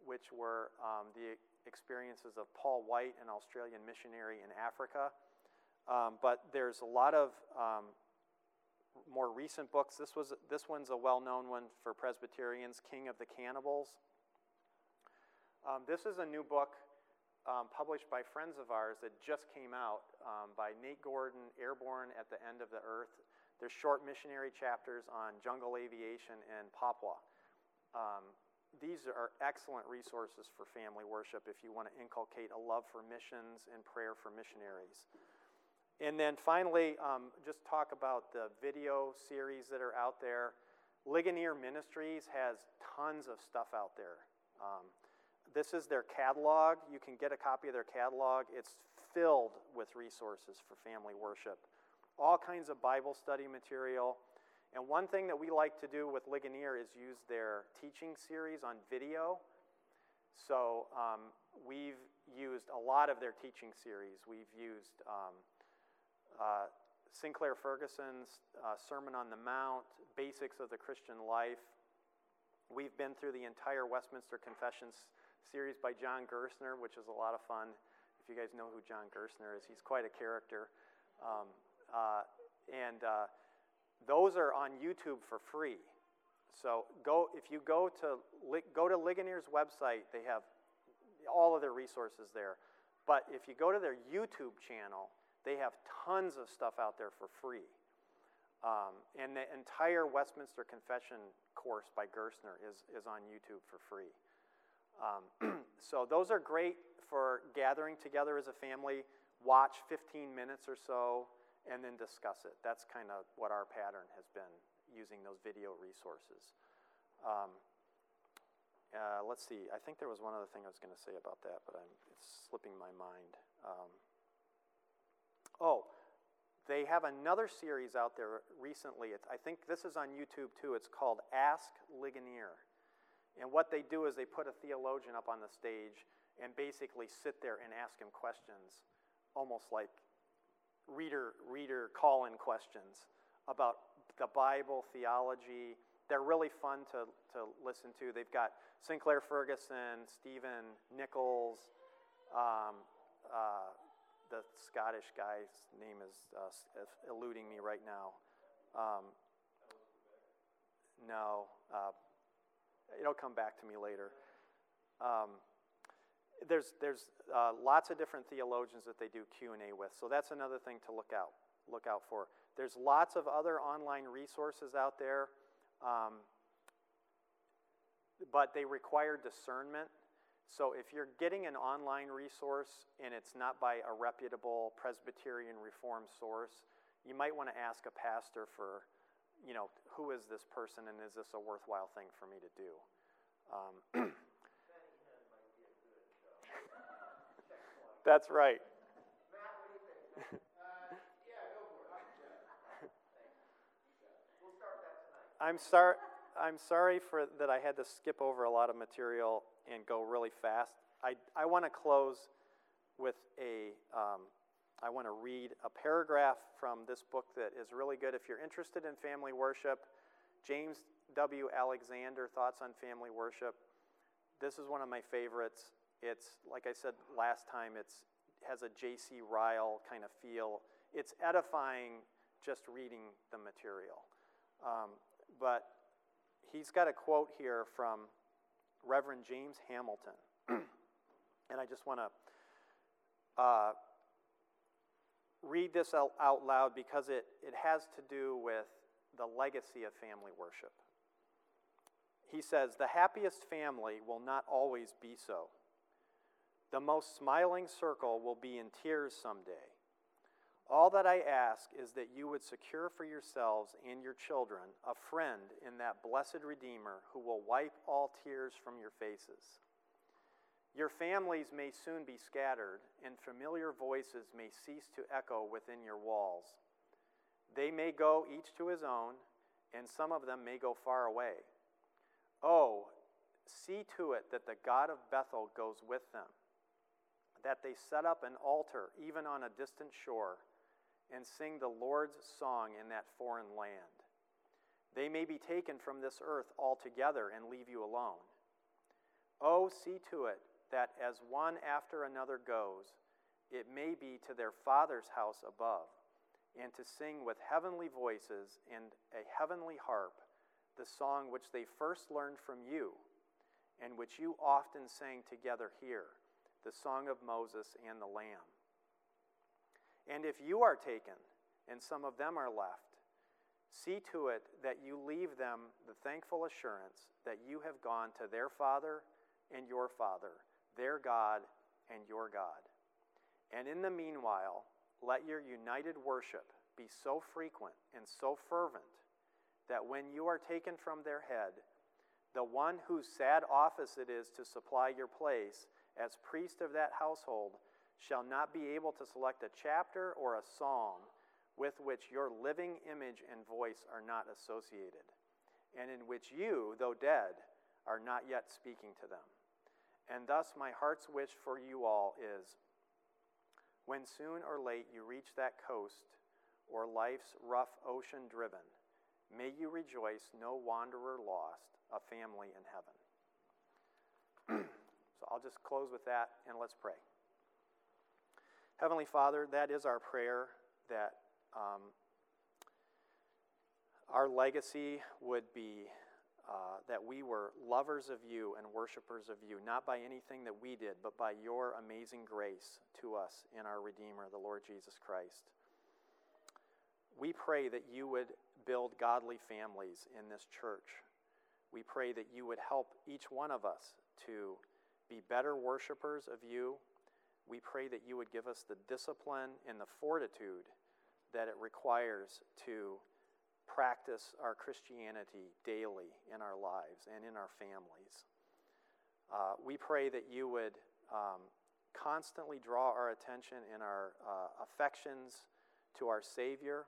which were um, the experiences of Paul White, an Australian missionary in Africa. Um, but there's a lot of um, more recent books. This, was, this one's a well known one for Presbyterians King of the Cannibals. Um, this is a new book um, published by friends of ours that just came out um, by Nate Gordon, Airborne at the End of the Earth. There's short missionary chapters on jungle aviation and Papua. Um, these are excellent resources for family worship if you want to inculcate a love for missions and prayer for missionaries. And then finally, um, just talk about the video series that are out there. Ligonier Ministries has tons of stuff out there. Um, this is their catalog. You can get a copy of their catalog. It's filled with resources for family worship, all kinds of Bible study material. And one thing that we like to do with Ligonier is use their teaching series on video. So um, we've used a lot of their teaching series. We've used um, uh, Sinclair Ferguson's uh, Sermon on the Mount, Basics of the Christian Life. We've been through the entire Westminster Confessions series by John Gerstner, which is a lot of fun. If you guys know who John Gerstner is, he's quite a character. Um, uh, and uh, those are on YouTube for free. So go if you go to go to Ligonier's website, they have all of their resources there. But if you go to their YouTube channel, they have tons of stuff out there for free. Um, and the entire Westminster Confession course by Gerstner is, is on YouTube for free. Um, so those are great for gathering together as a family, watch 15 minutes or so, and then discuss it. That's kind of what our pattern has been using those video resources. Um, uh, let's see, I think there was one other thing I was going to say about that, but I'm, it's slipping my mind. Um, Oh, they have another series out there recently. It's, I think this is on YouTube too. It's called Ask Ligonier. And what they do is they put a theologian up on the stage and basically sit there and ask him questions, almost like reader reader call-in questions about the Bible, theology. They're really fun to, to listen to. They've got Sinclair Ferguson, Stephen Nichols, um, uh, the Scottish guy's name is uh, eluding me right now. Um, no, uh, it'll come back to me later. Um, there's there's uh, lots of different theologians that they do Q and A with, so that's another thing to look out look out for. There's lots of other online resources out there, um, but they require discernment. So if you're getting an online resource and it's not by a reputable Presbyterian Reformed source, you might want to ask a pastor for, you know, who is this person and is this a worthwhile thing for me to do? Um, That's right. I'm sorry. I'm sorry for that I had to skip over a lot of material and go really fast. I, I want to close with a. Um, I want to read a paragraph from this book that is really good. If you're interested in family worship, James W. Alexander, Thoughts on Family Worship. This is one of my favorites. It's like I said last time. It's has a J.C. Ryle kind of feel. It's edifying just reading the material. Um, but he's got a quote here from Reverend James Hamilton. and I just want to uh, read this out, out loud because it, it has to do with the legacy of family worship. He says, The happiest family will not always be so. The most smiling circle will be in tears someday. All that I ask is that you would secure for yourselves and your children a friend in that blessed Redeemer who will wipe all tears from your faces. Your families may soon be scattered, and familiar voices may cease to echo within your walls. They may go each to his own, and some of them may go far away. Oh, see to it that the God of Bethel goes with them, that they set up an altar even on a distant shore and sing the Lord's song in that foreign land. They may be taken from this earth altogether and leave you alone. Oh, see to it that as one after another goes, it may be to their Father's house above, and to sing with heavenly voices and a heavenly harp the song which they first learned from you, and which you often sang together here, the song of Moses and the Lamb. And if you are taken, and some of them are left, see to it that you leave them the thankful assurance that you have gone to their Father and your Father, their God and your God. And in the meanwhile, let your united worship be so frequent and so fervent that when you are taken from their head, the one whose sad office it is to supply your place as priest of that household shall not be able to select a chapter or a psalm with which your living image and voice are not associated, and in which you, though dead, are not yet speaking to them. And thus, my heart's wish for you all is when soon or late you reach that coast or life's rough ocean driven, may you rejoice, no wanderer lost, a family in heaven. so I'll just close with that and let's pray. Heavenly Father, that is our prayer that um, our legacy would be uh, that we were lovers of you and worshipers of you, not by anything that we did, but by your amazing grace to us in our Redeemer, the Lord Jesus Christ. We pray that you would build godly families in this church. We pray that you would help each one of us to be better worshipers of you. We pray that you would give us the discipline and the fortitude that it requires to practice our Christianity daily in our lives and in our families. Uh, we pray that you would um, constantly draw our attention and our uh, affections to our Savior,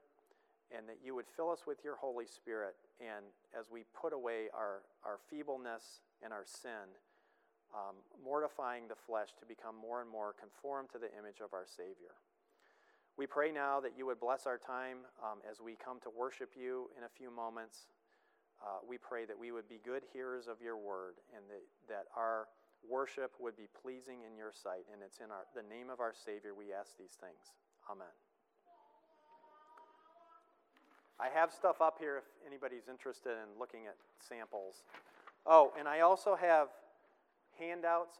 and that you would fill us with your Holy Spirit. And as we put away our, our feebleness and our sin, um, mortifying the flesh to become more and more conformed to the image of our Savior. We pray now that you would bless our time um, as we come to worship you in a few moments. Uh, we pray that we would be good hearers of your word and that, that our worship would be pleasing in your sight. And it's in our, the name of our Savior we ask these things. Amen. I have stuff up here if anybody's interested in looking at samples. Oh, and I also have handouts